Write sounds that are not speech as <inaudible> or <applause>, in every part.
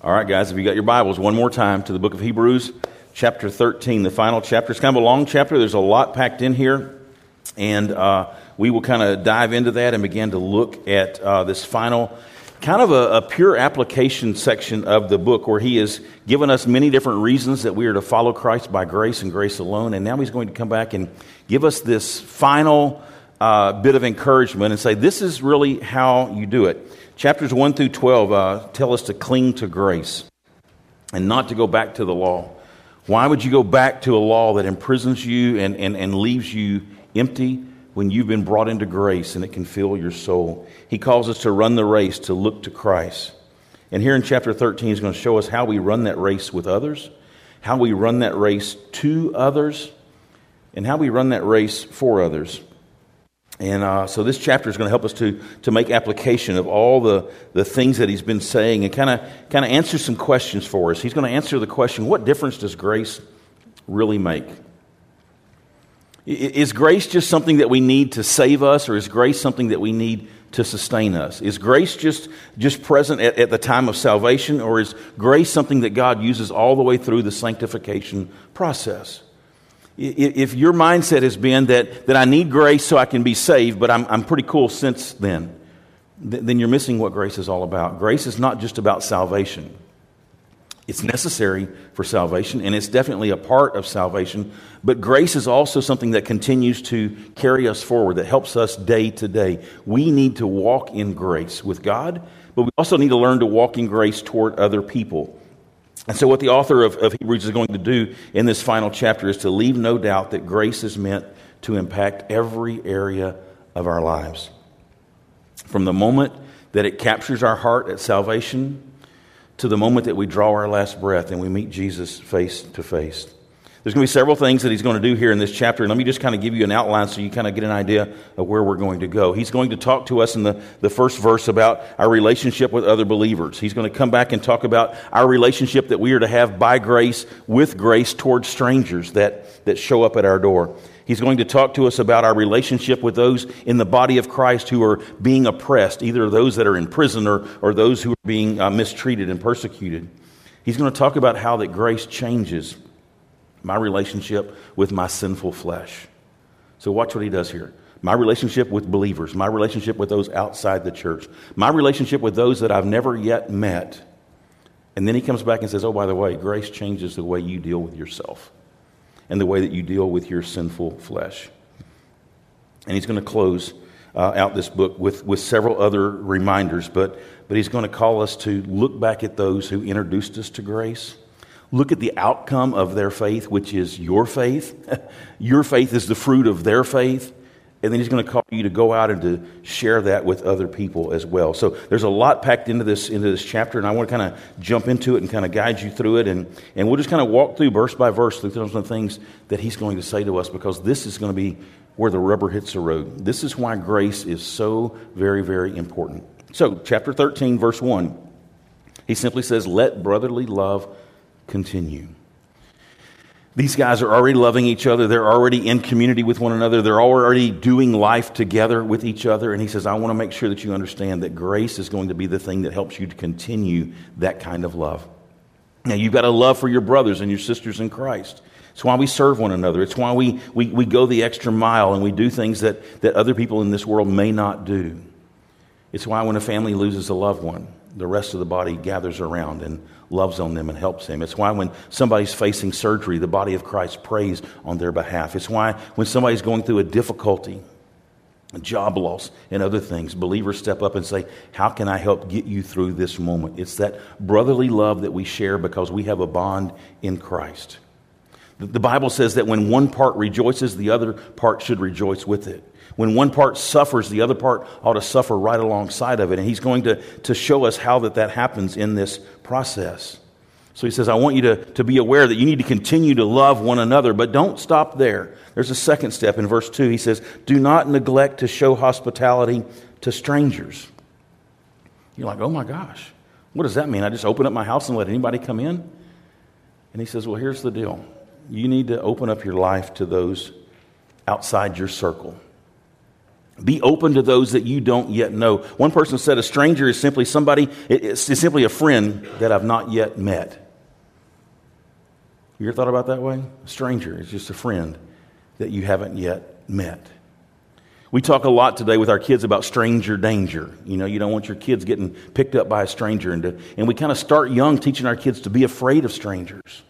All right, guys, if you got your Bibles, one more time to the book of Hebrews, chapter 13, the final chapter. It's kind of a long chapter. There's a lot packed in here. And uh, we will kind of dive into that and begin to look at uh, this final, kind of a, a, pure application section of the book where he has given us many different reasons that we are to follow Christ by grace and grace alone. And now he's going to come back and give us this final uh, bit of encouragement and say, this is really how you do it. Chapters 1 through 12 uh, tell us to cling to grace and not to go back to the law. Why would you go back to a law that imprisons you and, and, and leaves you empty when you've been brought into grace and it can fill your soul? He calls us to run the race, to look to Christ. And here in chapter 13, he's going to show us how we run that race with others, how we run that race to others, and how we run that race for others. And uh, so this chapter is going to help us to, to make application of all the, the things that he's been saying and kind of kind of answer some questions for us. He's going to answer the question what difference does grace really make? Is grace just something that we need to save us, or is grace something that we need to sustain us? Is grace just, just present at, at the time of salvation, or is grace something that God uses all the way through the sanctification process? If your mindset has been that, that I need grace so I can be saved, but I'm, I'm pretty cool since then, then you're missing what grace is all about. Grace is not just about salvation. It's necessary for salvation, and it's definitely a part of salvation. But grace is also something that continues to carry us forward, that helps us day to day. We need to walk in grace with God, but we also need to learn to walk in grace toward other people. And so, what the author of, of, Hebrews is going to do in this final chapter is to leave no doubt that grace is meant to impact every area of our lives. From the moment that it captures our heart at salvation to the moment that we draw our last breath and we meet Jesus face to face. There's going to be several things that he's going to do here in this chapter. And let me just kind of give you an outline so you kind of get an idea of where we're going to go. He's going to talk to us in the, the first verse about our relationship with other believers. He's going to come back and talk about our relationship that we are to have by grace, with grace, towards strangers that, that show up at our door. He's going to talk to us about our relationship with those in the body of Christ who are being oppressed, either those that are in prison or, or those who are being uh, mistreated and persecuted. He's going to talk about how that grace changes my relationship with my sinful flesh. So, watch what he does here. My relationship with believers, my relationship with those outside the church, my relationship with those that I've never yet met. And then he comes back and says, Oh, by the way, grace changes the way you deal with yourself and the way that you deal with your sinful flesh. And he's going to close uh, out this book with, with several other reminders, but, but he's going to call us to look back at those who introduced us to grace Look at the outcome of their faith, which is your faith. <laughs> your faith is the fruit of their faith. And then he's going to call you to go out and to share that with other people as well. So there's a lot packed into this into this chapter, and I want to kind of jump into it and kind of guide you through it, and, and we'll just kind of walk through verse by verse through some of the things that he's going to say to us because this is going to be where the rubber hits the road. This is why grace is so very, very important. So, chapter 13, verse 1, he simply says, Let brotherly love continue. These guys are already loving each other. They're already in community with one another. They're already doing life together with each other. And he says, I want to make sure that you understand that grace is going to be the thing that helps you to continue that kind of love. Now, you've got a love for your brothers and your sisters in Christ. It's why we serve one another. It's why we, we, we go the extra mile and we do things that, that other people in this world may not do. It's why when a family loses a loved one, the rest of the body gathers around and loves on them and helps them. It's why when somebody's facing surgery, the body of Christ prays on their behalf. It's why when somebody's going through a difficulty, a job loss, and other things, believers step up and say, How can I help get you through this moment? It's that brotherly love that we share because we have a bond in Christ. The Bible says that when one part rejoices, the other part should rejoice with it. When one part suffers, the other part ought to suffer right alongside of it. And he's going to, to show us how that, that happens in this process. So he says, I want you to, to be aware that you need to continue to love one another, but don't stop there. There's a second step in verse 2. He says, Do not neglect to show hospitality to strangers. You're like, oh my gosh, what does that mean? I just open up my house and let anybody come in? And he says, Well, here's the deal. You need to open up your life to those outside your circle Be open to those that you don't yet know. One person said a stranger is simply somebody, it's simply a friend that I've not yet met. You ever thought about that way? A stranger is just a friend that you haven't yet met. We talk a lot today with our kids about stranger danger. You know, you don't want your kids getting picked up by a stranger. And, to, and we kind of start young teaching our kids to be afraid of strangers.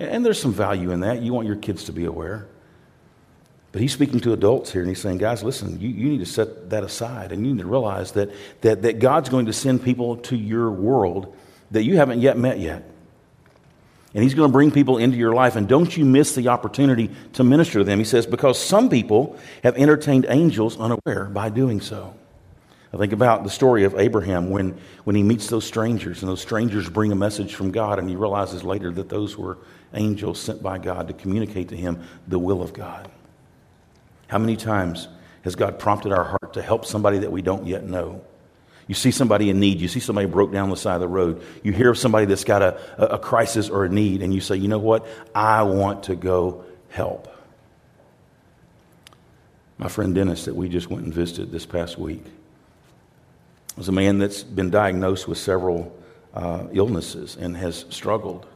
And there's some value in that. You want your kids to be aware. But he's speaking to adults here and he's saying, guys, listen, you, you need to set that aside and you need to realize that, that, that God's going to send people to your world that you haven't yet met yet. And he's going to bring people into your life, and don't you miss the opportunity to minister to them. He says, because some people have entertained angels unaware by doing so. I think about the story of Abraham when, when he meets those strangers, and those strangers bring a message from God, and he realizes later that those were angels sent by God to communicate to him the will of God. How many times has God prompted our heart to help somebody that we don't yet know? You see somebody in need. You see somebody broke down the side of the road. You hear of somebody that's got a, a crisis or a need, and you say, you know what? I want to go help. My friend Dennis, that we just went and visited this past week, was a man that's been diagnosed with several uh, illnesses and has struggled.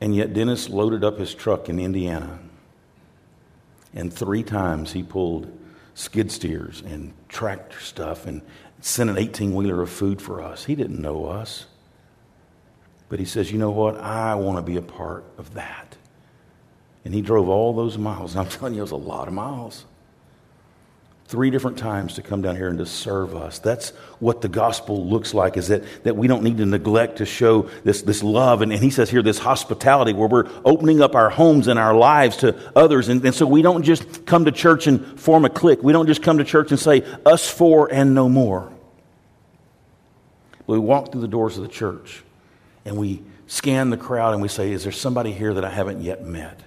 And yet, Dennis loaded up his truck in Indiana, and three times he pulled skid steers and tractor stuff and sent an 18 wheeler of food for us. He didn't know us. But he says, You know what? I want to be a part of that. And he drove all those miles. <laughs> I'm telling you, it was a lot of miles three different times to come down here and to serve us. That's what the gospel looks like, is that, that we don't need to neglect to show this, this love. And, and he says here, this hospitality where we're opening up our homes and our lives to others. And, and so we don't just come to church and form a clique. We don't just come to church and say, us four and no more. We walk through the doors of the church and we scan the crowd and we say, is there somebody here that I haven't yet met?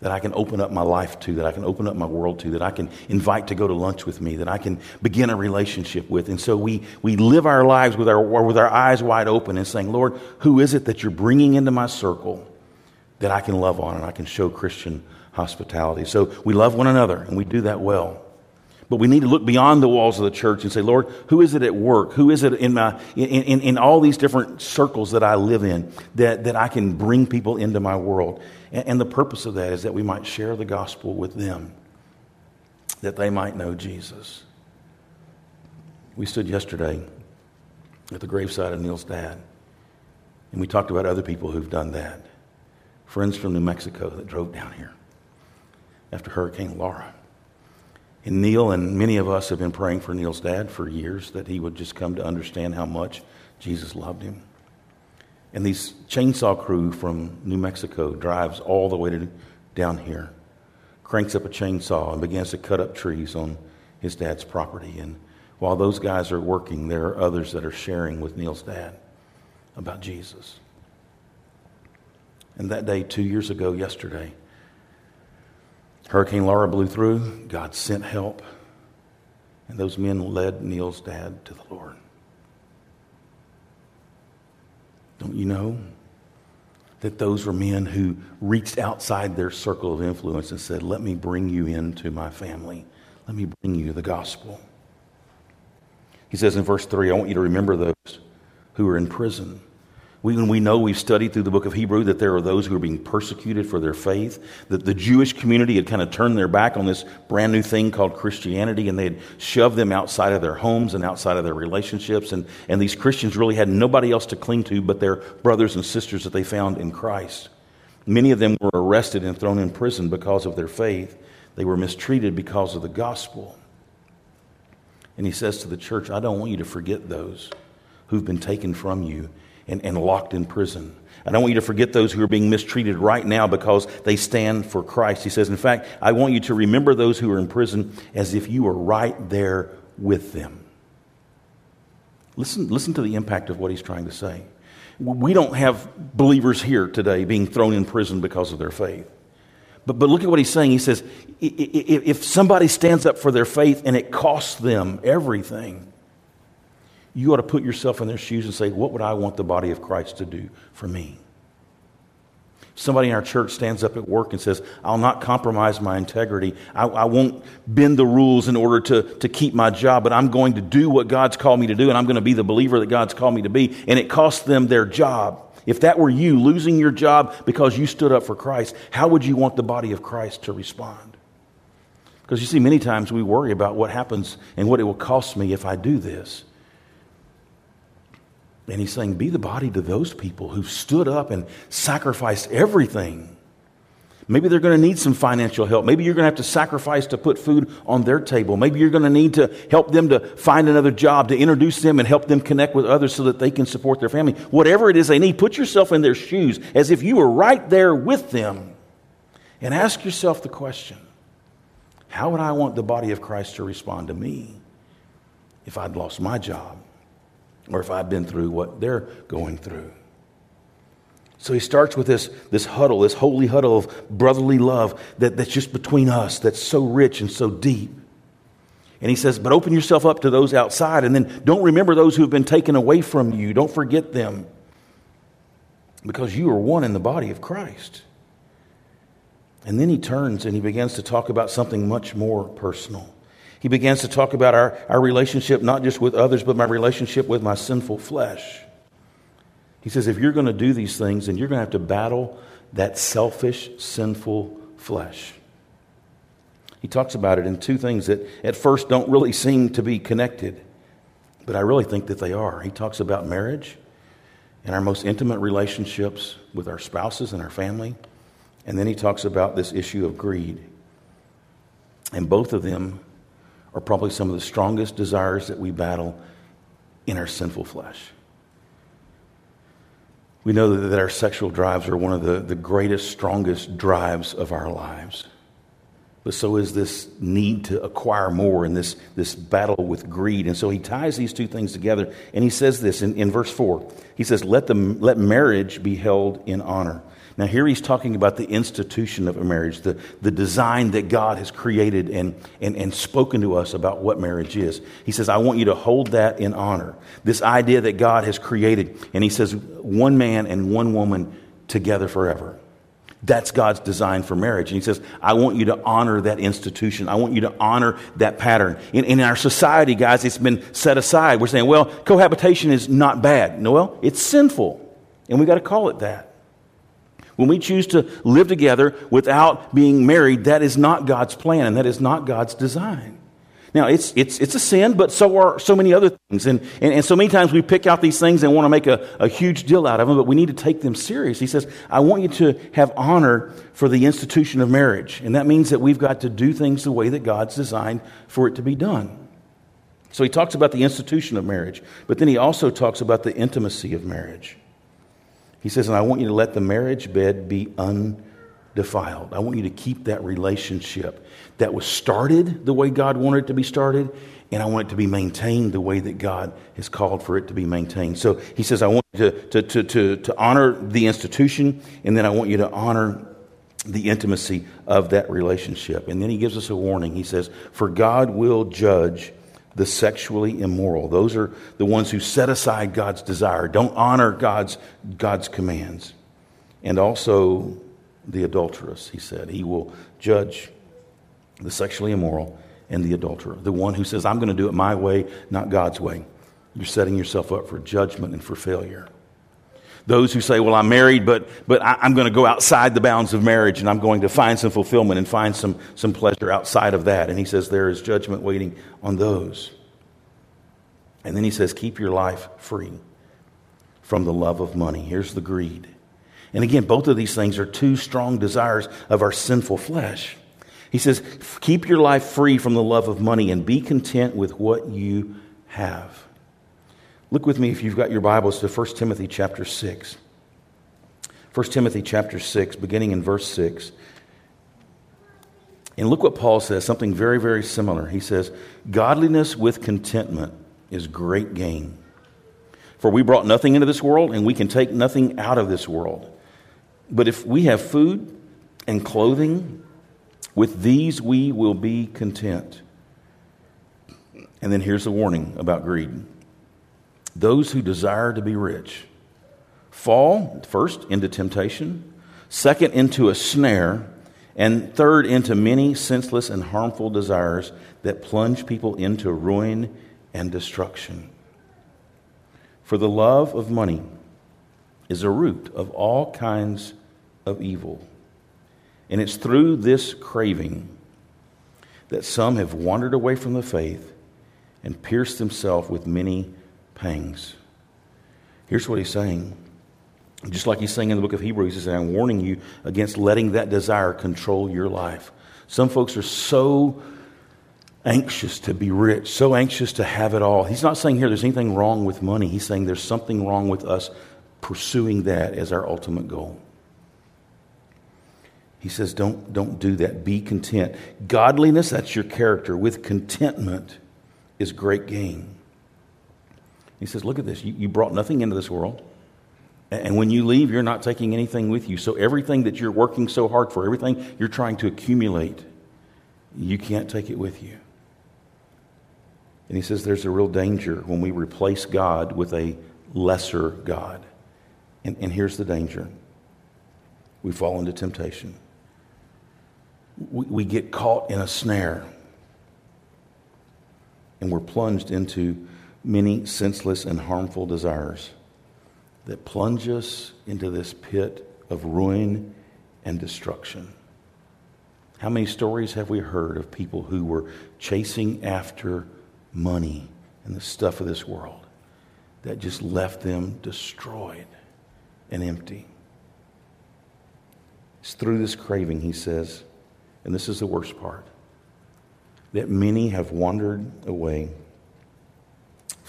That I can open up my life to, that I can open up my world to, that I can invite to go to lunch with me, that I can begin a relationship with. And so we, we live our lives with our, with our eyes wide open and saying, Lord, who is it that you're bringing into my circle that I can love on and I can show Christian hospitality? So we love one another and we do that well. But we need to look beyond the walls of the church and say, Lord, who is it at work? Who is it in, my, in, in, in all these different circles that I live in that, that I can bring people into my world? And, and the purpose of that is that we might share the gospel with them, that they might know Jesus. We stood yesterday at the graveside of Neil's dad, and we talked about other people who've done that. Friends from New Mexico that drove down here after Hurricane Laura. And Neil and many of us have been praying for Neil's dad for years that he would just come to understand how much Jesus loved him. And these chainsaw crew from New Mexico drives all the way to down here, cranks up a chainsaw and begins to cut up trees on his dad's property. And while those guys are working, there are others that are sharing with Neil's dad about Jesus. And that day, two years ago, yesterday, Hurricane Laura blew through. God sent help. And those men led Neil's dad to the Lord. Don't you know that those were men who reached outside their circle of influence and said, Let me bring you into my family. Let me bring you the gospel. He says in verse 3, I want you to remember those who are in prison we, when we know we've studied through the book of Hebrew that there are those who are being persecuted for their faith, that the Jewish community had kind of turned their back on this brand new thing called Christianity and they had shoved them outside of their homes and outside of their relationships. And, and these Christians really had nobody else to cling to but their brothers and sisters that they found in Christ. Many of them were arrested and thrown in prison because of their faith. They were mistreated because of the gospel. And he says to the church, I don't want you to forget those who've been taken from you and, and locked in prison. I don't want you to forget those who are being mistreated right now because they stand for Christ. He says, in fact, I want you to remember those who are in prison as if you were right there with them. Listen, listen to the impact of what he's trying to say. We don't have believers here today being thrown in prison because of their faith. But, but look at what he's saying. He says, if somebody stands up for their faith and it costs them everything, you ought to put yourself in their shoes and say, What would I want the body of Christ to do for me? Somebody in our church stands up at work and says, I'll not compromise my integrity. I, I, won't bend the rules in order to, to keep my job, but I'm going to do what God's called me to do, and I'm going to be the believer that God's called me to be. And it costs them their job. If that were you losing your job because you stood up for Christ, how would you want the body of Christ to respond? Because you see, many times we worry about what happens and what it will cost me if I do this. And he's saying, Be the body to those people who stood up and sacrificed everything. Maybe they're going to need some financial help. Maybe you're going to have to sacrifice to put food on their table. Maybe you're going to need to help them to find another job, to introduce them and help them connect with others so that they can support their family. Whatever it is they need, put yourself in their shoes as if you were right there with them and ask yourself the question how would I want the body of Christ to respond to me if I'd lost my job? Or if I've been through what they're going through. So he starts with this, this huddle, this holy huddle of brotherly love that, that's just between us, that's so rich and so deep. And he says, But open yourself up to those outside, and then don't remember those who have been taken away from you. Don't forget them, because you are one in the body of Christ. And then he turns and he begins to talk about something much more personal. He begins to talk about our, our relationship, not just with others, but my relationship with my sinful flesh. He says, if you're going to do these things, then you're going to have to battle that selfish, sinful flesh. He talks about it in two things that at first don't really seem to be connected, but I really think that they are. He talks about marriage and our most intimate relationships with our spouses and our family. And then he talks about this issue of greed. And both of them are probably some of the strongest desires that we battle in our sinful flesh. We know that our sexual drives are one of the, the greatest, strongest drives of our lives. But so is this need to acquire more and this, this battle with greed. And so he ties these two things together. And he says this in, in verse 4. He says, let, the, let marriage be held in honor. Now, here he's talking about the institution of a marriage, the, the design that God has created and, and, and spoken to us about what marriage is. He says, I want you to hold that in honor. This idea that God has created. And he says, one man and one woman together forever. That's God's design for marriage. And he says, I want you to honor that institution. I want you to honor that pattern. In, in our society, guys, it's been set aside. We're saying, well, cohabitation is not bad. No, well, it's sinful. And we got to call it that. When we choose to live together without being married, that is not God's plan and that is not God's design. Now, it's, it's, it's a sin, but so are so many other things. And, and, and so many times we pick out these things and want to make a, a huge deal out of them, but we need to take them serious. He says, I want you to have honor for the institution of marriage. And that means that we've got to do things the way that God's designed for it to be done. So he talks about the institution of marriage, but then he also talks about the intimacy of marriage. He says, and I want you to let the marriage bed be undefiled. I want you to keep that relationship that was started the way God wanted it to be started, and I want it to be maintained the way that God has called for it to be maintained. So he says, I want you to, to, to, to, to honor the institution, and then I want you to honor the intimacy of that relationship. And then he gives us a warning. He says, For God will judge the sexually immoral. Those are the ones who set aside God's desire, don't honor God's, God's commands. And also the adulteress, he said. He will judge the sexually immoral and the adulterer. The one who says, I'm going to do it my way, not God's way. You're setting yourself up for judgment and for failure. Those who say, Well, I'm married, but, but I, am going to go outside the bounds of marriage and I'm going to find some fulfillment and find some, some pleasure outside of that. And he says, There is judgment waiting on those. And then he says, Keep your life free from the love of money. Here's the greed. And again, both of these things are two strong desires of our sinful flesh. He says, Keep your life free from the love of money and be content with what you have. Look with me if you've got your Bibles to 1 Timothy chapter 6. 1 Timothy chapter 6, beginning in verse 6. And look what Paul says, something very, very similar. He says, Godliness with contentment is great gain. For we brought nothing into this world, and we can take nothing out of this world. But if we have food and clothing, with these we will be content. And then here's the warning about greed those who desire to be rich fall first into temptation, second, into a snare, and third, into many senseless and harmful desires that plunge people into ruin and destruction. For the love of money is a root of all kinds of evil. And it's through this craving that some have wandered away from the faith and pierced themselves with many pangs. Here's what he's saying. Just like he's saying in the book of Hebrews, he's saying, I'm warning you against letting that desire control your life. Some folks are so anxious to be rich, so anxious to have it all. He's not saying here there's anything wrong with money. He's saying there's something wrong with us pursuing that as our ultimate goal. He says, don't, don't do that. Be content. Godliness, that's your character. With contentment is great gain. He says, Look at this. You, you brought nothing into this world. And when you leave, you're not taking anything with you. So everything that you're working so hard for, everything you're trying to accumulate, you can't take it with you. And he says there's a real danger when we replace God with a lesser God. And, and here's the danger we fall into temptation, we, we get caught in a snare, and we're plunged into many senseless and harmful desires that plunge us into this pit of ruin and destruction. How many stories have we heard of people who were chasing after money and the stuff of this world that just left them destroyed and empty? It's through this craving, he says, and this is the worst part, that many have wandered away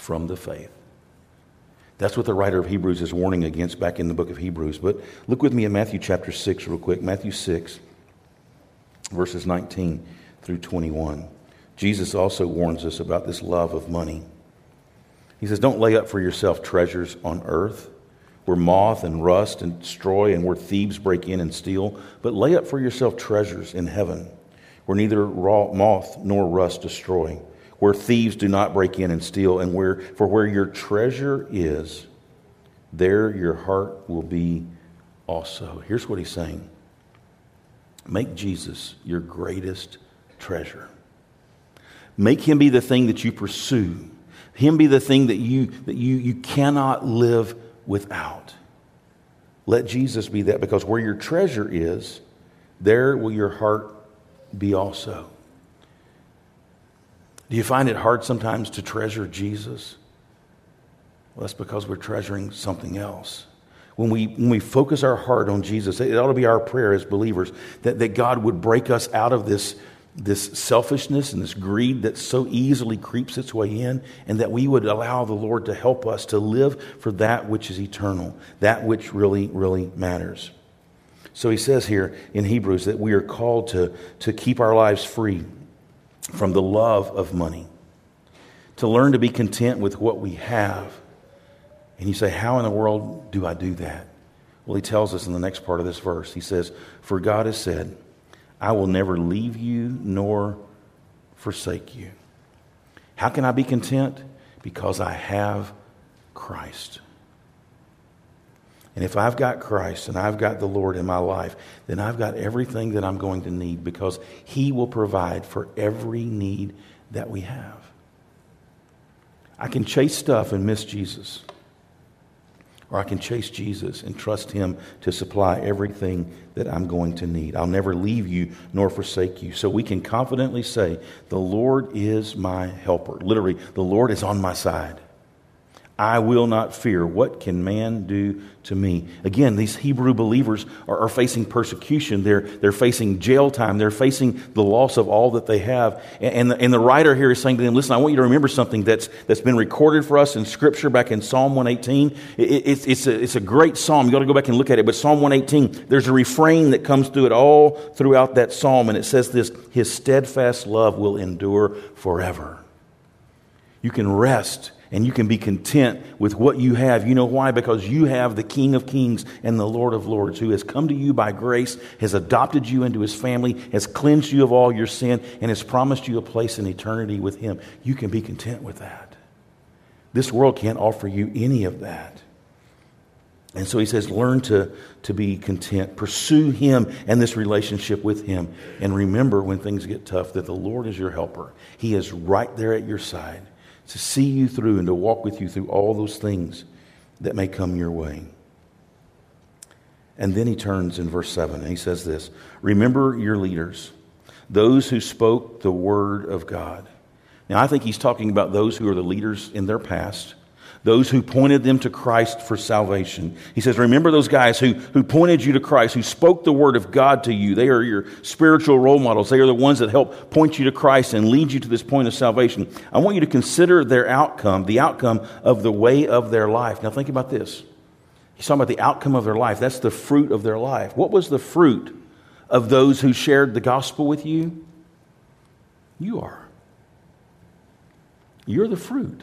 from the faith. That's what the writer of Hebrews is warning against back in the book of Hebrews. But look with me in Matthew chapter 6, real quick. Matthew 6, verses 19 through 21. Jesus also warns us about this love of money. He says, Don't lay up for yourself treasures on earth where moth and rust and destroy and where thieves break in and steal, but lay up for yourself treasures in heaven where neither moth nor rust destroy where thieves do not break in and steal, and where, for where your treasure is, there your heart will be also. Here's what he's saying Make Jesus your greatest treasure. Make him be the thing that you pursue. Him be the thing that you, that you, you cannot live without. Let Jesus be that because where your treasure is, there will your heart be also. Do you find it hard sometimes to treasure Jesus? Well, that's because we're treasuring something else. When we, when we focus our heart on Jesus, it ought to be our prayer as believers that, that God would break us out of this, this selfishness and this greed that so easily creeps its way in, and that we would allow the Lord to help us to live for that which is eternal, that which really, really matters. So he says here in Hebrews that we are called to, to keep our lives free from the love of money, to learn to be content with what we have. And you say, How in the world do I do that? Well, he tells us in the next part of this verse. He says, For God has said, I will never leave you nor forsake you. How can I be content? Because I have Christ. And if I've got Christ and I've got the Lord in my life, then I've got everything that I'm going to need because He will provide for every need that we have. I can chase stuff and miss Jesus. Or I can chase Jesus and trust Him to supply everything that I'm going to need. I'll never leave you nor forsake you. So we can confidently say, The Lord is my helper. Literally, the Lord is on my side. I will not fear. What can man do to me? Again, these Hebrew believers are, are, facing persecution. They're, they're facing jail time. They're facing the loss of all that they have. And, and, the, and the writer here is saying to them, listen, I want you to remember something that's, that's been recorded for us in Scripture back in Psalm 118. It, it, it's, it's, a, it's a great psalm. You've got to go back and look at it. But Psalm 118, there's a refrain that comes through it all throughout that psalm. And it says this His steadfast love will endure forever. You can rest and you can be content with what you have. You know why? Because you have the King of Kings and the Lord of Lords who has come to you by grace, has adopted you into his family, has cleansed you of all your sin, and has promised you a place in eternity with him. You can be content with that. This world can't offer you any of that. And so he says, learn to, to be content. Pursue him and this relationship with him. And remember when things get tough that the Lord is your helper. He is right there at your side to see you through and to walk with you through all those things that may come your way. And then he turns in verse 7 and he says this Remember your leaders, those who spoke the word of God. Now, I think he's talking about those who are the leaders in their past those who pointed them to Christ for salvation. He says, Remember those guys who, who pointed you to Christ, who spoke the word of God to you. They are your spiritual role models. They are the ones that help point you to Christ and lead you to this point of salvation. I want you to consider their outcome, the outcome of the way of their life. Now, think about this. He's talking about the outcome of their life. That's the fruit of their life. What was the fruit of those who shared the gospel with you? You are. You're the fruit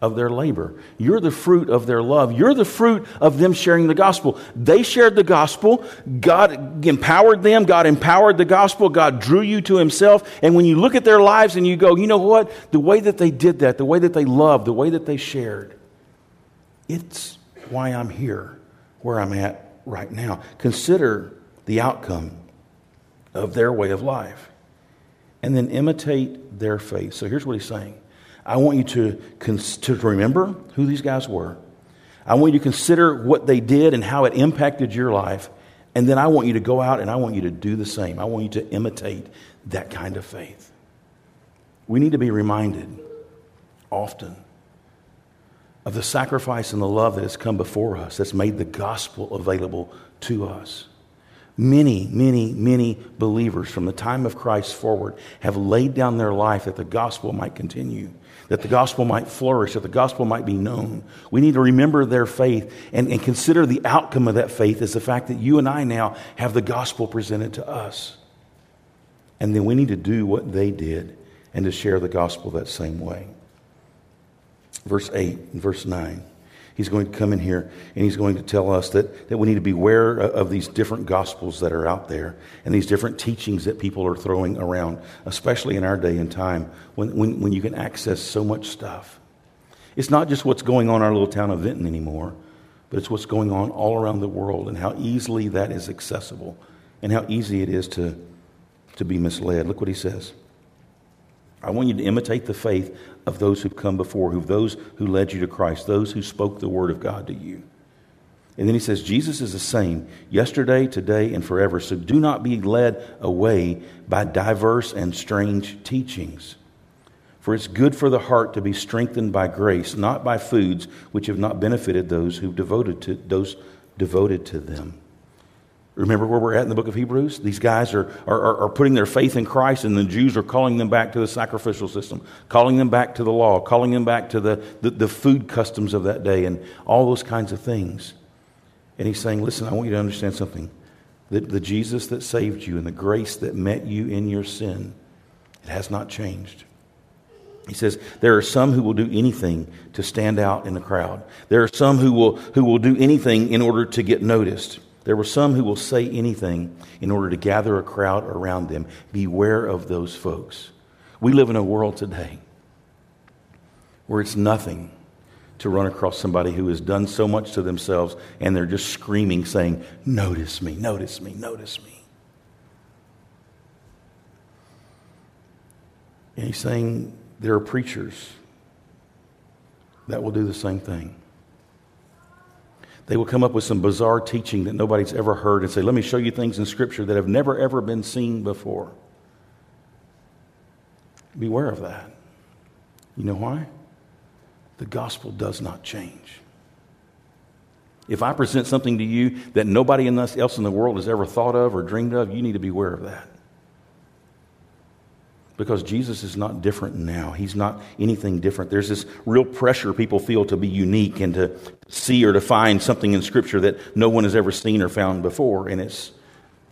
of their labor. You're the fruit of their love. You're the fruit of them sharing the gospel. They shared the gospel. God empowered them. God empowered the gospel. God drew you to Himself. And when you look at their lives and you go, you know what? The way that they did that, the way that they loved, the way that they shared, it's why I'm here, where I'm at right now. Consider the outcome of their way of life and then imitate their faith. So here's what He's saying I want you to, to remember who these guys were. I want you to consider what they did and how it impacted your life. And then I want you to go out and I want you to do the same. I want you to imitate that kind of faith. We need to be reminded often of the sacrifice and the love that has come before us, that's made the gospel available to us. Many, many, many believers from the time of Christ forward have laid down their life that the gospel might continue that the gospel might flourish, that the gospel might be known. We need to remember their faith and, and consider the outcome of that faith as the fact that you and I now have the gospel presented to us. And then we need to do what they did and to share the gospel that same way. Verse 8 and verse 9. He's going to come in here and he's going to tell us that, that we need to beware of these different gospels that are out there and these different teachings that people are throwing around, especially in our day and time when, when, when you can access so much stuff. It's not just what's going on in our little town of Vinton anymore, but it's what's going on all around the world and how easily that is accessible and how easy it is to, to be misled. Look what he says. I want you to imitate the faith of those who've come before, who those who led you to Christ, those who spoke the word of God to you. And then he says, Jesus is the same yesterday, today, and forever. So do not be led away by diverse and strange teachings. For it's good for the heart to be strengthened by grace, not by foods which have not benefited those who devoted to those devoted to them. Remember where we're at in the book of Hebrews? These guys are, are, are putting their faith in Christ, and the Jews are calling them back to the sacrificial system, calling them back to the law, calling them back to the, the, the food customs of that day, and all those kinds of things. And he's saying, Listen, I want you to understand something. The, the Jesus that saved you and the grace that met you in your sin, it has not changed. He says, There are some who will do anything to stand out in the crowd. There are some who will, who will do anything in order to get noticed. There were some who will say anything in order to gather a crowd around them. Beware of those folks. We live in a world today where it's nothing to run across somebody who has done so much to themselves and they're just screaming, saying, Notice me, notice me, notice me. And he's saying there are preachers that will do the same thing. They will come up with some bizarre teaching that nobody's ever heard and say, Let me show you things in Scripture that have never, ever been seen before. Beware of that. You know why? The gospel does not change. If I present something to you that nobody else in the world has ever thought of or dreamed of, you need to beware of that because Jesus is not different now. He's not anything different. There's this real pressure people feel to be unique and to see or to find something in Scripture that no one has ever seen or found before, and it's,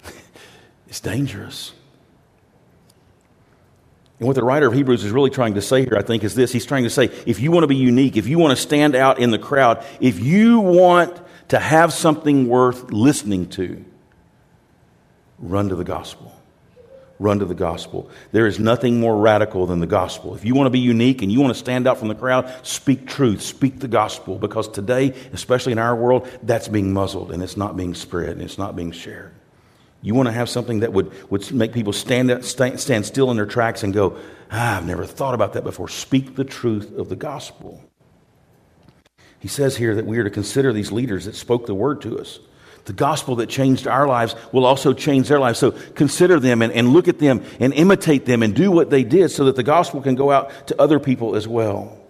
<laughs> it's dangerous. And what the writer of Hebrews is really trying to say here, I think, is this. He's trying to say if you want to be unique, if you want to stand out in the crowd, if you want to have something worth listening to, run to the gospel run to the gospel. There is nothing more radical than the gospel. If you want to be unique and you want to stand out from the crowd, speak truth, speak the gospel, because today, especially in our world, that's being muzzled and it's not being spread and it's not being shared. You want to have something that would, would make people stand, up, stand, stand still in their tracks and go, ah, I've never thought about that before. Speak the truth of the gospel. He says here that we are to consider these leaders that spoke the word to us. The gospel that changed our lives will also change their lives. So consider them and, and look at them and imitate them and do what they did so that the gospel can go out to other people as well.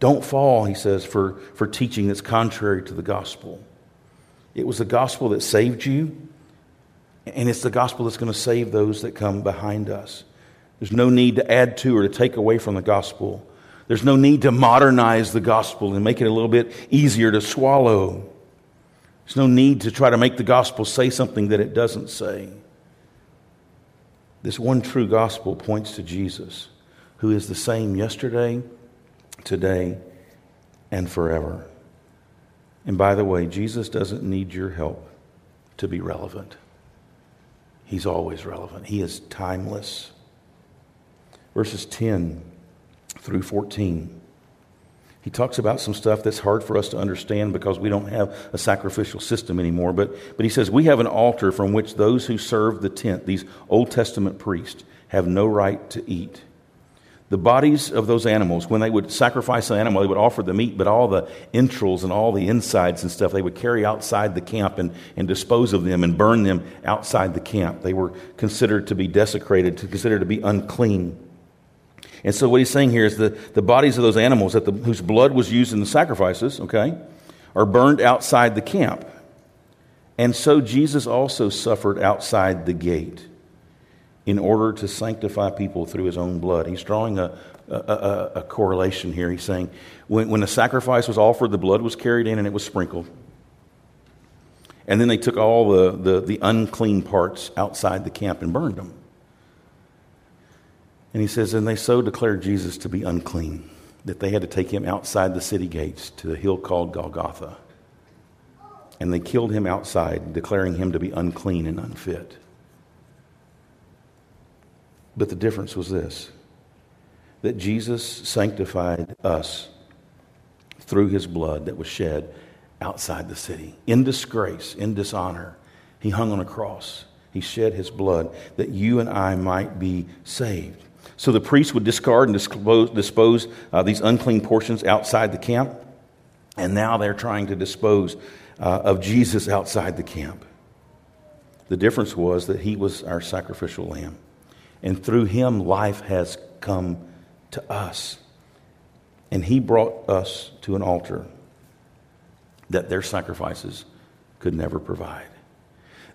Don't fall, he says, for, for teaching that's contrary to the gospel. It was the gospel that saved you, and it's the gospel that's going to save those that come behind us. There's no need to add to or to take away from the gospel. There's no need to modernize the gospel and make it a little bit easier to swallow. There's no need to try to make the gospel say something that it doesn't say. This one true gospel points to Jesus, who is the same yesterday, today, and forever. And by the way, Jesus doesn't need your help to be relevant. He's always relevant, He is timeless. Verses 10 through 14. He talks about some stuff that's hard for us to understand because we don't have a sacrificial system anymore. But, but he says, We have an altar from which those who serve the tent, these Old Testament priests, have no right to eat. The bodies of those animals, when they would sacrifice an animal, they would offer the meat, but all the entrails and all the insides and stuff, they would carry outside the camp and, and dispose of them and burn them outside the camp. They were considered to be desecrated, to considered to be unclean. And so what he's saying here is that the bodies of those animals that the, whose blood was used in the sacrifices, okay, are burned outside the camp. And so Jesus also suffered outside the gate in order to sanctify people through his own blood. He's drawing a, a, a, a correlation here. He's saying when, when the sacrifice was offered, the blood was carried in and it was sprinkled. And then they took all the, the, the unclean parts outside the camp and burned them. And he says, And they so declared Jesus to be unclean that they had to take him outside the city gates to the hill called Golgotha. And they killed him outside, declaring him to be unclean and unfit. But the difference was this that Jesus sanctified us through his blood that was shed outside the city. In disgrace, in dishonor, he hung on a cross. He shed his blood that you and I might be saved. So the priests would discard and dispose, dispose uh, these unclean portions outside the camp. And now they're trying to dispose uh, of Jesus outside the camp. The difference was that he was our sacrificial lamb. And through him, life has come to us. And he brought us to an altar that their sacrifices could never provide.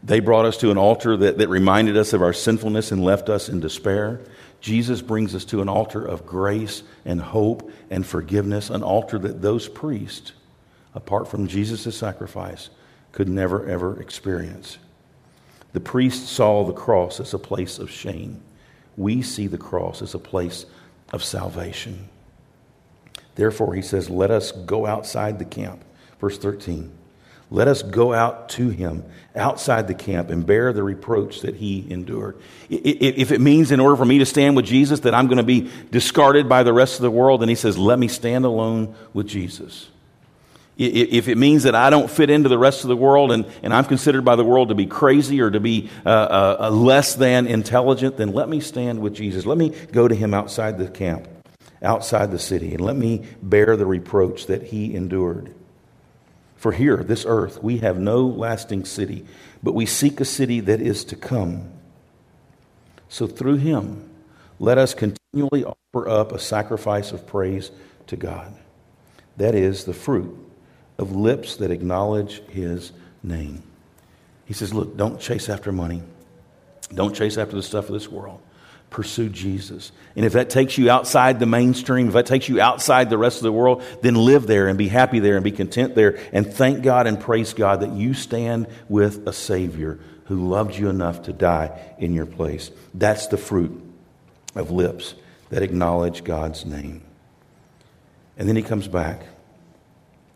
They brought us to an altar that, that reminded us of our sinfulness and left us in despair. Jesus brings us to an altar of grace and hope and forgiveness, an altar that those priests, apart from Jesus' sacrifice, could never, ever experience. The priests saw the cross as a place of shame. We see the cross as a place of salvation. Therefore, he says, Let us go outside the camp. Verse 13. Let us go out to him outside the camp and bear the reproach that he endured. If it means in order for me to stand with Jesus that I'm going to be discarded by the rest of the world, then he says, let me stand alone with Jesus. If it means that I don't fit into the rest of the world and, and I'm considered by the world to be crazy or to be uh, uh, uh less than intelligent, then let me stand with Jesus. Let me go to him outside the camp, outside the city, and let me bear the reproach that he endured. For here, this earth, we have no lasting city, but we seek a city that is to come. So through him, let us continually offer up a sacrifice of praise to God. That is the fruit of lips that acknowledge his name. He says, Look, don't chase after money. Don't chase after the stuff of this world pursue Jesus. And if that takes you outside the mainstream, if that takes you outside the rest of the world, then live there and be happy there and be content there and thank God and praise God that you stand with a Savior who loved you enough to die in your place. That's the fruit of lips that acknowledge God's name. And then he comes back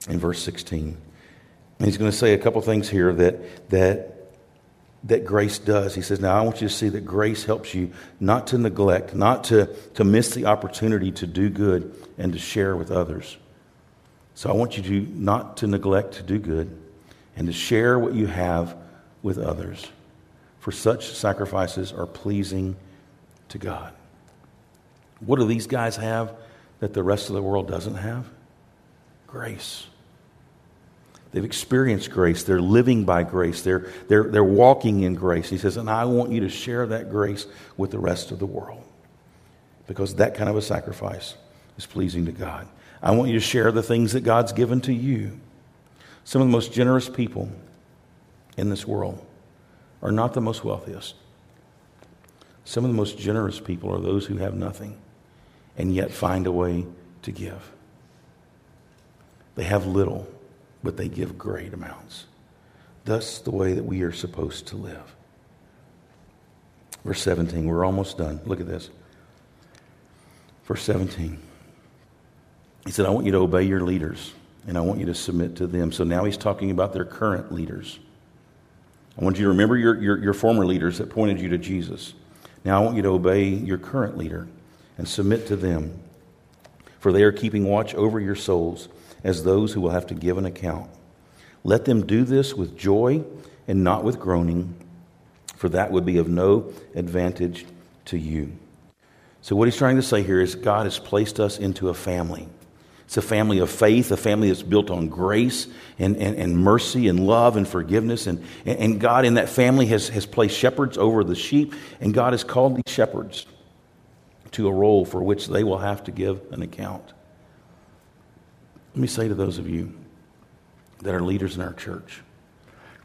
in verse 16. And he's going to say a couple things here that, that that grace does. He says, Now I want you to see that grace helps you not to neglect, not to, to miss the opportunity to do good and to share with others. So I want you to not to neglect to do good and to share what you have with others. For such sacrifices are pleasing to God. What do these guys have that the rest of the world doesn't have? Grace. They've experienced grace. They're living by grace. They're, they're, they're walking in grace. He says, and I want you to share that grace with the rest of the world because that kind of a sacrifice is pleasing to God. I want you to share the things that God's given to you. Some of the most generous people in this world are not the most wealthiest. Some of the most generous people are those who have nothing and yet find a way to give. They have little but they give great amounts. That's the way that we are supposed to live. Verse 17, we're almost done. Look at this. Verse 17. He said, I want you to obey your leaders and I want you to submit to them. So now he's talking about their current leaders. I want you to remember your, your, your, former leaders that pointed you to Jesus. Now I want you to obey your current leader and submit to them, for they are keeping watch over your souls as those who will have to give an account. Let them do this with joy and not with groaning, for that would be of no advantage to you. So, what he's trying to say here is God has placed us into a family. It's a family of faith, a family that's built on grace and, and, and mercy and love and forgiveness. And, and God in that family has, has placed shepherds over the sheep, and God has called these shepherds to a role for which they will have to give an account. Let me say to those of you that are leaders in our church,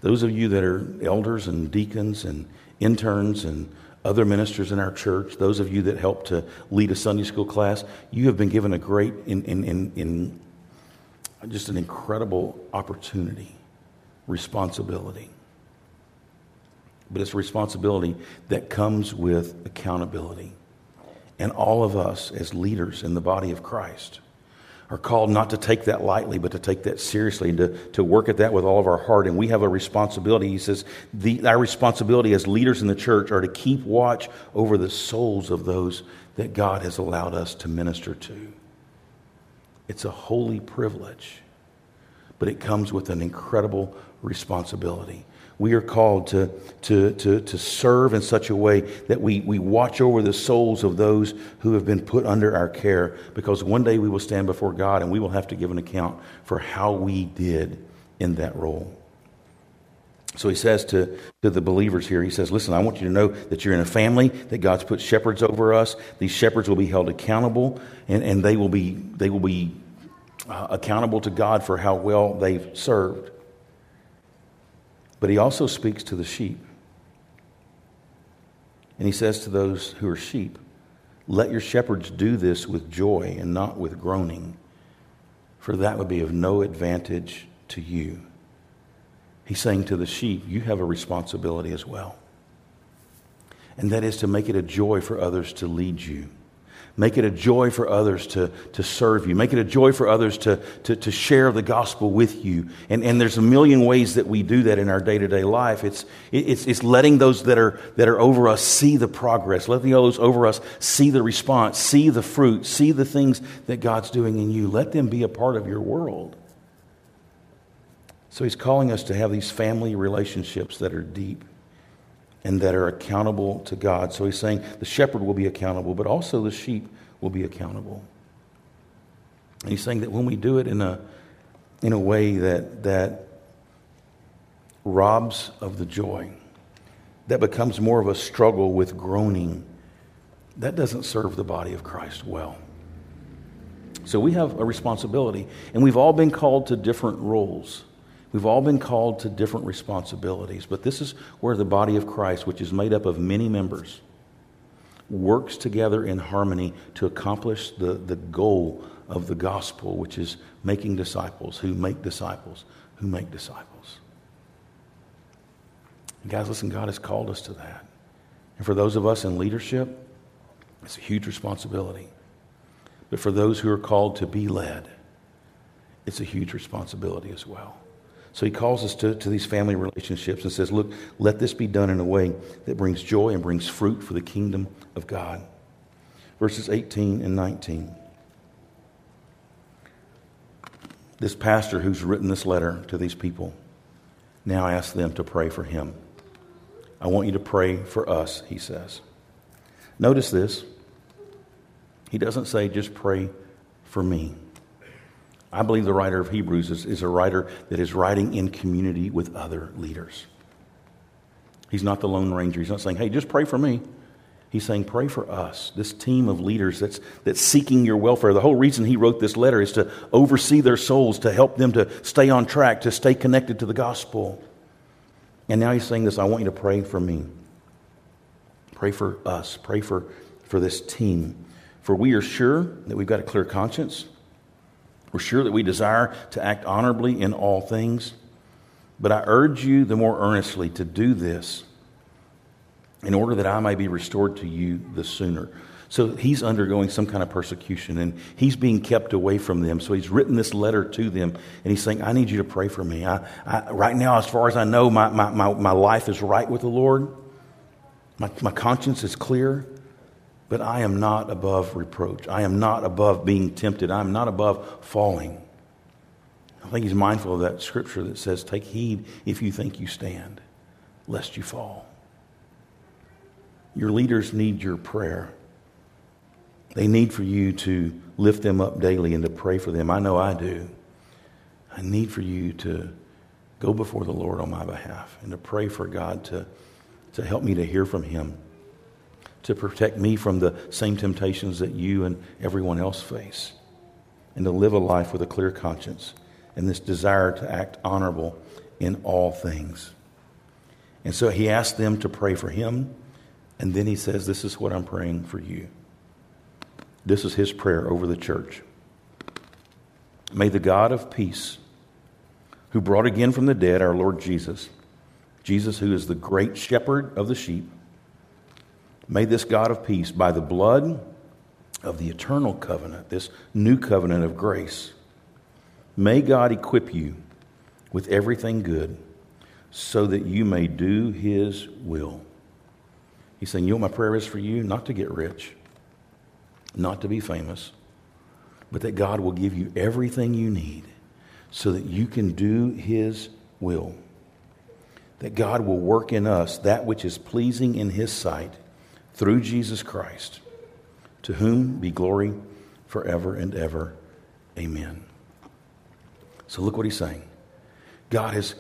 those of you that are elders and deacons and interns and other ministers in our church, those of you that help to lead a Sunday school class, you have been given a great, in, in, in, in just an incredible opportunity, responsibility. But it's a responsibility that comes with accountability. And all of us as leaders in the body of Christ are called not to take that lightly, but to take that seriously and to, to work at that with all of our heart. And we have a responsibility. He says, the, our responsibility as leaders in the church are to keep watch over the souls of those that God has allowed us to minister to. It's a holy privilege, but it comes with an incredible responsibility we are called to, to, to, to serve in such a way that we, we watch over the souls of those who have been put under our care because one day we will stand before God and we will have to give an account for how we did in that role. So he says to, to the believers here, he says, Listen, I want you to know that you're in a family, that God's put shepherds over us. These shepherds will be held accountable, and, and they will be, they will be uh, accountable to God for how well they've served. But he also speaks to the sheep. And he says to those who are sheep, Let your shepherds do this with joy and not with groaning, for that would be of no advantage to you. He's saying to the sheep, You have a responsibility as well. And that is to make it a joy for others to lead you Make it a joy for others to, to serve you. Make it a joy for others to, to, to share the gospel with you. And, and there's a million ways that we do that in our day to day life. It's, it's, it's letting those that are, that are over us see the progress, letting those over us see the response, see the fruit, see the things that God's doing in you. Let them be a part of your world. So he's calling us to have these family relationships that are deep and that are accountable to God. So he's saying the shepherd will be accountable, but also the sheep will be accountable. And he's saying that when we do it in a, in a way that, that robs of the joy, that becomes more of a struggle with groaning, that doesn't serve the body of Christ well. So we have a responsibility, and we've all been called to different roles. We've all been called to different responsibilities, but this is where the body of Christ, which is made up of many members, works together in harmony to accomplish the, the goal of the gospel, which is making disciples who make disciples who make disciples. And guys, listen, God has called us to that. And for those of us in leadership, it's a huge responsibility. But for those who are called to be led, it's a huge responsibility as well. So he calls us to, to these family relationships and says, Look, let this be done in a way that brings joy and brings fruit for the kingdom of God. Verses 18 and 19. This pastor who's written this letter to these people now asks them to pray for him. I want you to pray for us, he says. Notice this. He doesn't say, just pray for me. I believe the writer of Hebrews is, is a writer that is writing in community with other leaders. He's not the Lone Ranger. He's not saying, hey, just pray for me. He's saying, pray for us, this team of leaders that's, that's seeking your welfare. The whole reason he wrote this letter is to oversee their souls, to help them to stay on track, to stay connected to the gospel. And now he's saying this I want you to pray for me. Pray for us. Pray for, for this team. For we are sure that we've got a clear conscience. We're sure that we desire to act honorably in all things. But I urge you the more earnestly to do this in order that I may be restored to you the sooner. So he's undergoing some kind of persecution and he's being kept away from them. So he's written this letter to them and he's saying, I need you to pray for me. I, I, right now, as far as I know, my, my, my, my life is right with the Lord. My, my conscience is clear, but I am not above reproach. I am not above being tempted. I am not above falling. I think he's mindful of that scripture that says, Take heed if you think you stand, lest you fall. Your leaders need your prayer. They need for you to lift them up daily and to pray for them. I know I do. I need for you to go before the Lord on my behalf and to pray for God to, to help me to hear from Him, to protect me from the same temptations that you and everyone else face, and to live a life with a clear conscience and this desire to act honorable in all things. And so he asked them to pray for him and then he says, This is what I'm praying for you. This is his prayer over the church. May the God of peace, who brought again from the dead our Lord Jesus, Jesus, who is the great shepherd of the sheep, may this God of peace, by the blood of the eternal covenant, this new covenant of grace, may God equip you with everything good so that you may do his will He's saying, You know what my prayer is for you? Not to get rich, not to be famous, but that God will give you everything you need so that you can do His will. That God will work in us that which is pleasing in His sight through Jesus Christ, to whom be glory forever and ever. Amen. So look what He's saying. God has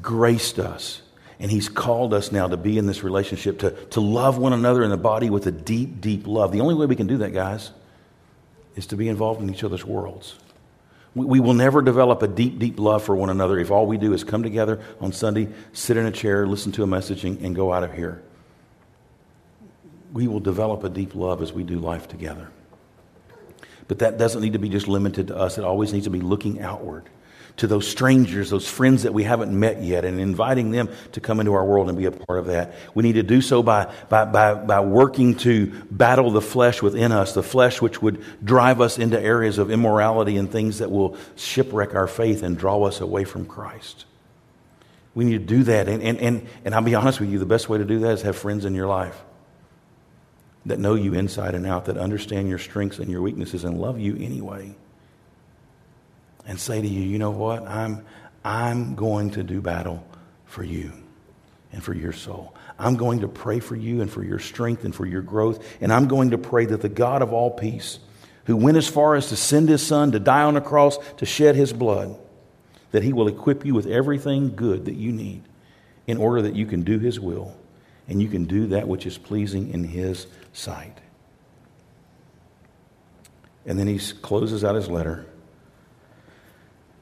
graced us and He's called us now to be in this relationship, to, to love one another in the body with a deep, deep love. The only way we can do that, guys, is to be involved in each other's worlds. We, we will never develop a deep, deep love for one another if all we do is come together on Sunday, sit in a chair, listen to a message, and, and go out of here. We will develop a deep love as we do life together. But that doesn't need to be just limited to us, it always needs to be looking outward to those strangers, those friends that we haven't met yet, and inviting them to come into our world and be a part of that. We need to do so by, by, by, by working to battle the flesh within us, the flesh which would drive us into areas of immorality and things that will shipwreck our faith and draw us away from Christ. We need to do that. And, and, and, and I'll be honest with you, the best way to do that is have friends in your life that know you inside and out, that understand your strengths and your weaknesses and love you anyway and say to you, you know what? I'm, I'm going to do battle for you and for your soul. I'm going to pray for you and for your strength and for your growth. And I'm going to pray that the God of all peace, who went as far as to send his son to die on a cross to shed his blood, that he will equip you with everything good that you need in order that you can do his will and you can do that which is pleasing in his sight. And then he closes out his letter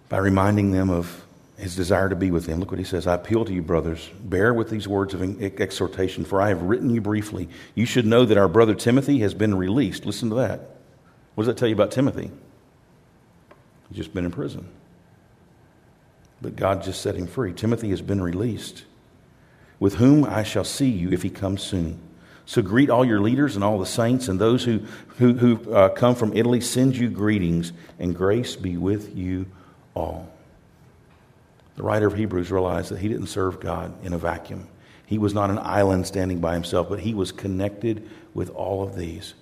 by reminding them of his desire to be with them. Look what he says I appeal to you, brothers, bear with these words of exhortation, for I have written you briefly. You should know that our brother Timothy has been released. Listen to that. What does that tell you about Timothy? He's just been in prison. But God just set him free. Timothy has been released, with whom I shall see you if he comes soon. So greet all your leaders and all the saints, and those who, who, who uh, come from Italy send you greetings, and grace be with you all. The writer of Hebrews realized that he didn't serve God in a vacuum. He was not an island standing by himself, but he was connected with all of these.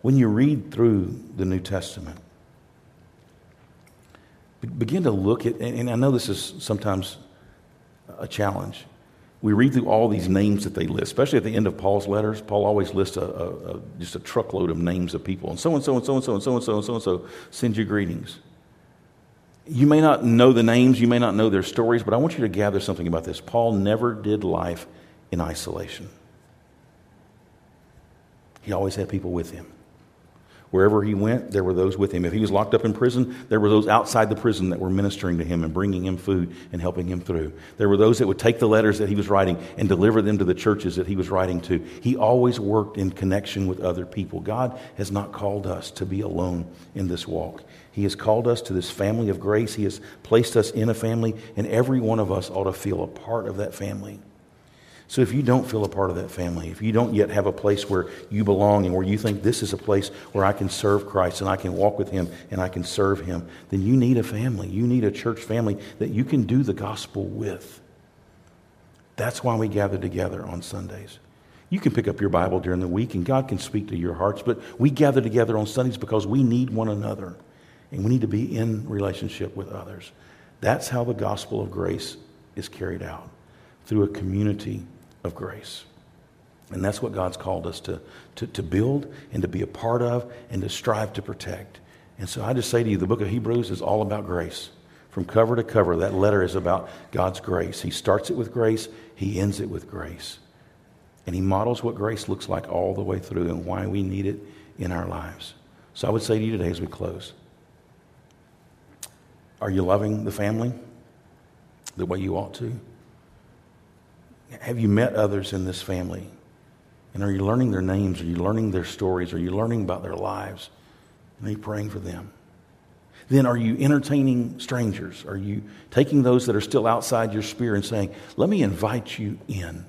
When you read through the New Testament, begin to look at, and I know this is sometimes a challenge. We read through all these names that they list, especially at the end of Paul's letters. Paul always lists a, a, a, just a truckload of names of people. And so and so and so and so and so and so and so and so send you greetings. You may not know the names, you may not know their stories, but I want you to gather something about this. Paul never did life in isolation, he always had people with him. Wherever he went, there were those with him. If he was locked up in prison, there were those outside the prison that were ministering to him and bringing him food and helping him through. There were those that would take the letters that he was writing and deliver them to the churches that he was writing to. He always worked in connection with other people. God has not called us to be alone in this walk. He has called us to this family of grace. He has placed us in a family, and every one of us ought to feel a part of that family. So if you don't feel a part of that family, if you don't yet have a place where you belong and where you think this is a place where I can serve Christ and I can walk with Him and I can serve Him, then you need a family. You need a church family that you can do the gospel with. That's why we gather together on Sundays. You can pick up your Bible during the week and God can speak to your hearts, but we gather together on Sundays because we need one another and we need to be in relationship with others. That's how the gospel of grace is carried out through a community of grace. And that's what God's called us to, to, to build and to be a part of and to strive to protect. And so I just say to you, the book of Hebrews is all about grace. From cover to cover, that letter is about God's grace. He starts it with grace, he ends it with grace. And he models what grace looks like all the way through and why we need it in our lives. So I would say to you today as we close Are you loving the family the way you ought to? Have you met others in this family? And are you learning their names? Are you learning their stories? Are you learning about their lives? And are you praying for them? Then are you entertaining strangers? Are you taking those that are still outside your sphere and saying, let me invite you in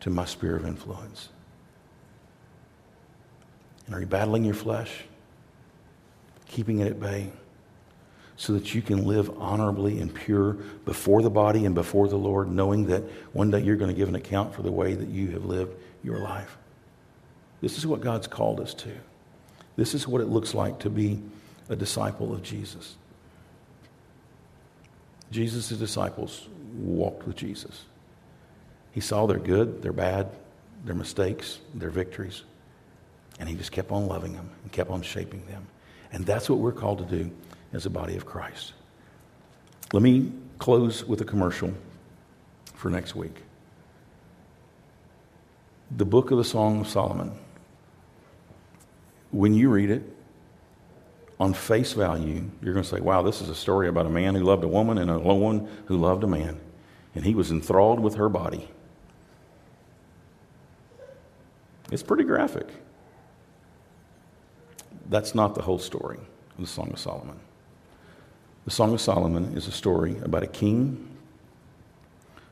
to my sphere of influence? And are you battling your flesh? Keeping it at bay? So that you can live honorably and pure before the body and before the Lord, knowing that one day you're going to give an account for the way that you have lived your life. This is what God's called us to. This is what it looks like to be a disciple of Jesus. Jesus' disciples walked with Jesus. He saw their good, their bad, their mistakes, their victories, and he just kept on loving them and kept on shaping them. And that's what we're called to do as a body of Christ. Let me close with a commercial for next week. The book of the Song of Solomon, when you read it, on face value, you're going to say, wow, this is a story about a man who loved a woman and a woman who loved a man. And he was enthralled with her body. It's pretty graphic. That's not the whole story of the Song of Solomon. The Song of Solomon is a story about a king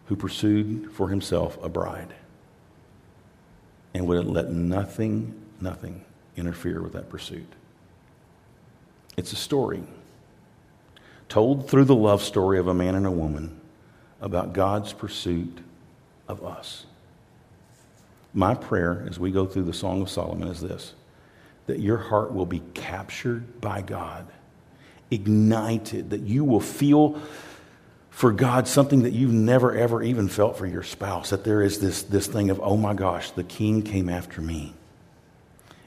who pursued for himself a bride and would let nothing, nothing interfere with that pursuit. It's a story told through the love story of a man and a woman about God's pursuit of us. My prayer as we go through the Song of Solomon is this that your heart will be captured by God ignited, that you will feel for God something that you've never, ever even felt for your spouse. That there is this, this thing of, oh my gosh, the king came after me.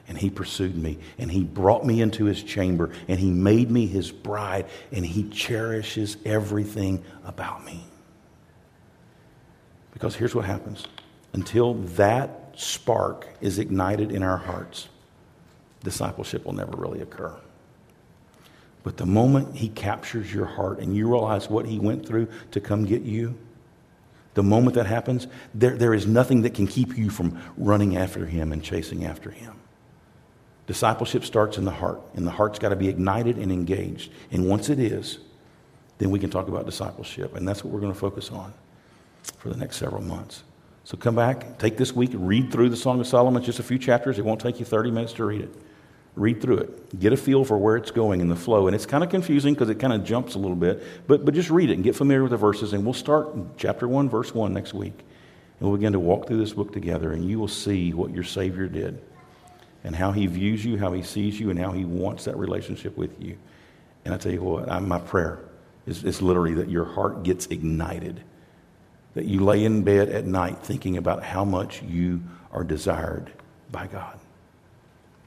And he pursued me. And he brought me into his chamber. And he made me his bride. And he cherishes everything about me. Because here's what happens until that spark is ignited in our hearts, discipleship will never really occur. But the moment he captures your heart and you realize what he went through to come get you, the moment that happens, there, there is nothing that can keep you from running after him and chasing after him. Discipleship starts in the heart, and the heart's got to be ignited and engaged. And once it is, then we can talk about discipleship. And that's what we're going to focus on for the next several months. So come back, take this week, read through the Song of Solomon, just a few chapters. It won't take you 30 minutes to read it. Read through it, get a feel for where it's going in the flow. And it's kind of confusing because it kind of jumps a little bit, but, but just read it and get familiar with the verses. And we'll start chapter 1, verse 1 next week. And we'll begin to walk through this book together, and you will see what your Savior did and how he views you, how he sees you, and how he wants that relationship with you. And I tell you what, I, my prayer is, is literally that your heart gets ignited, that you lay in bed at night thinking about how much you are desired by God.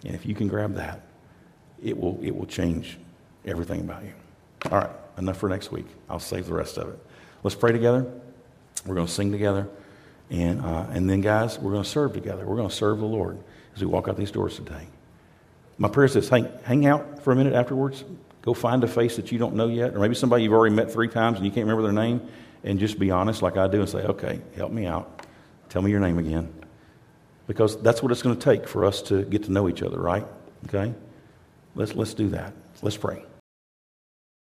And if you can grab that, it will, it will change everything about you. All right, enough for next week. I'll save the rest of it. Let's pray together. We're going to sing together. And, uh, and then, guys, we're going to serve together. We're going to serve the Lord as we walk out these doors today. My prayer is this hang, hang out for a minute afterwards. Go find a face that you don't know yet, or maybe somebody you've already met three times and you can't remember their name, and just be honest like I do and say, okay, help me out. Tell me your name again. Because that's what it's going to take for us to get to know each other, right? Okay? Let's, let's do that. Let's pray.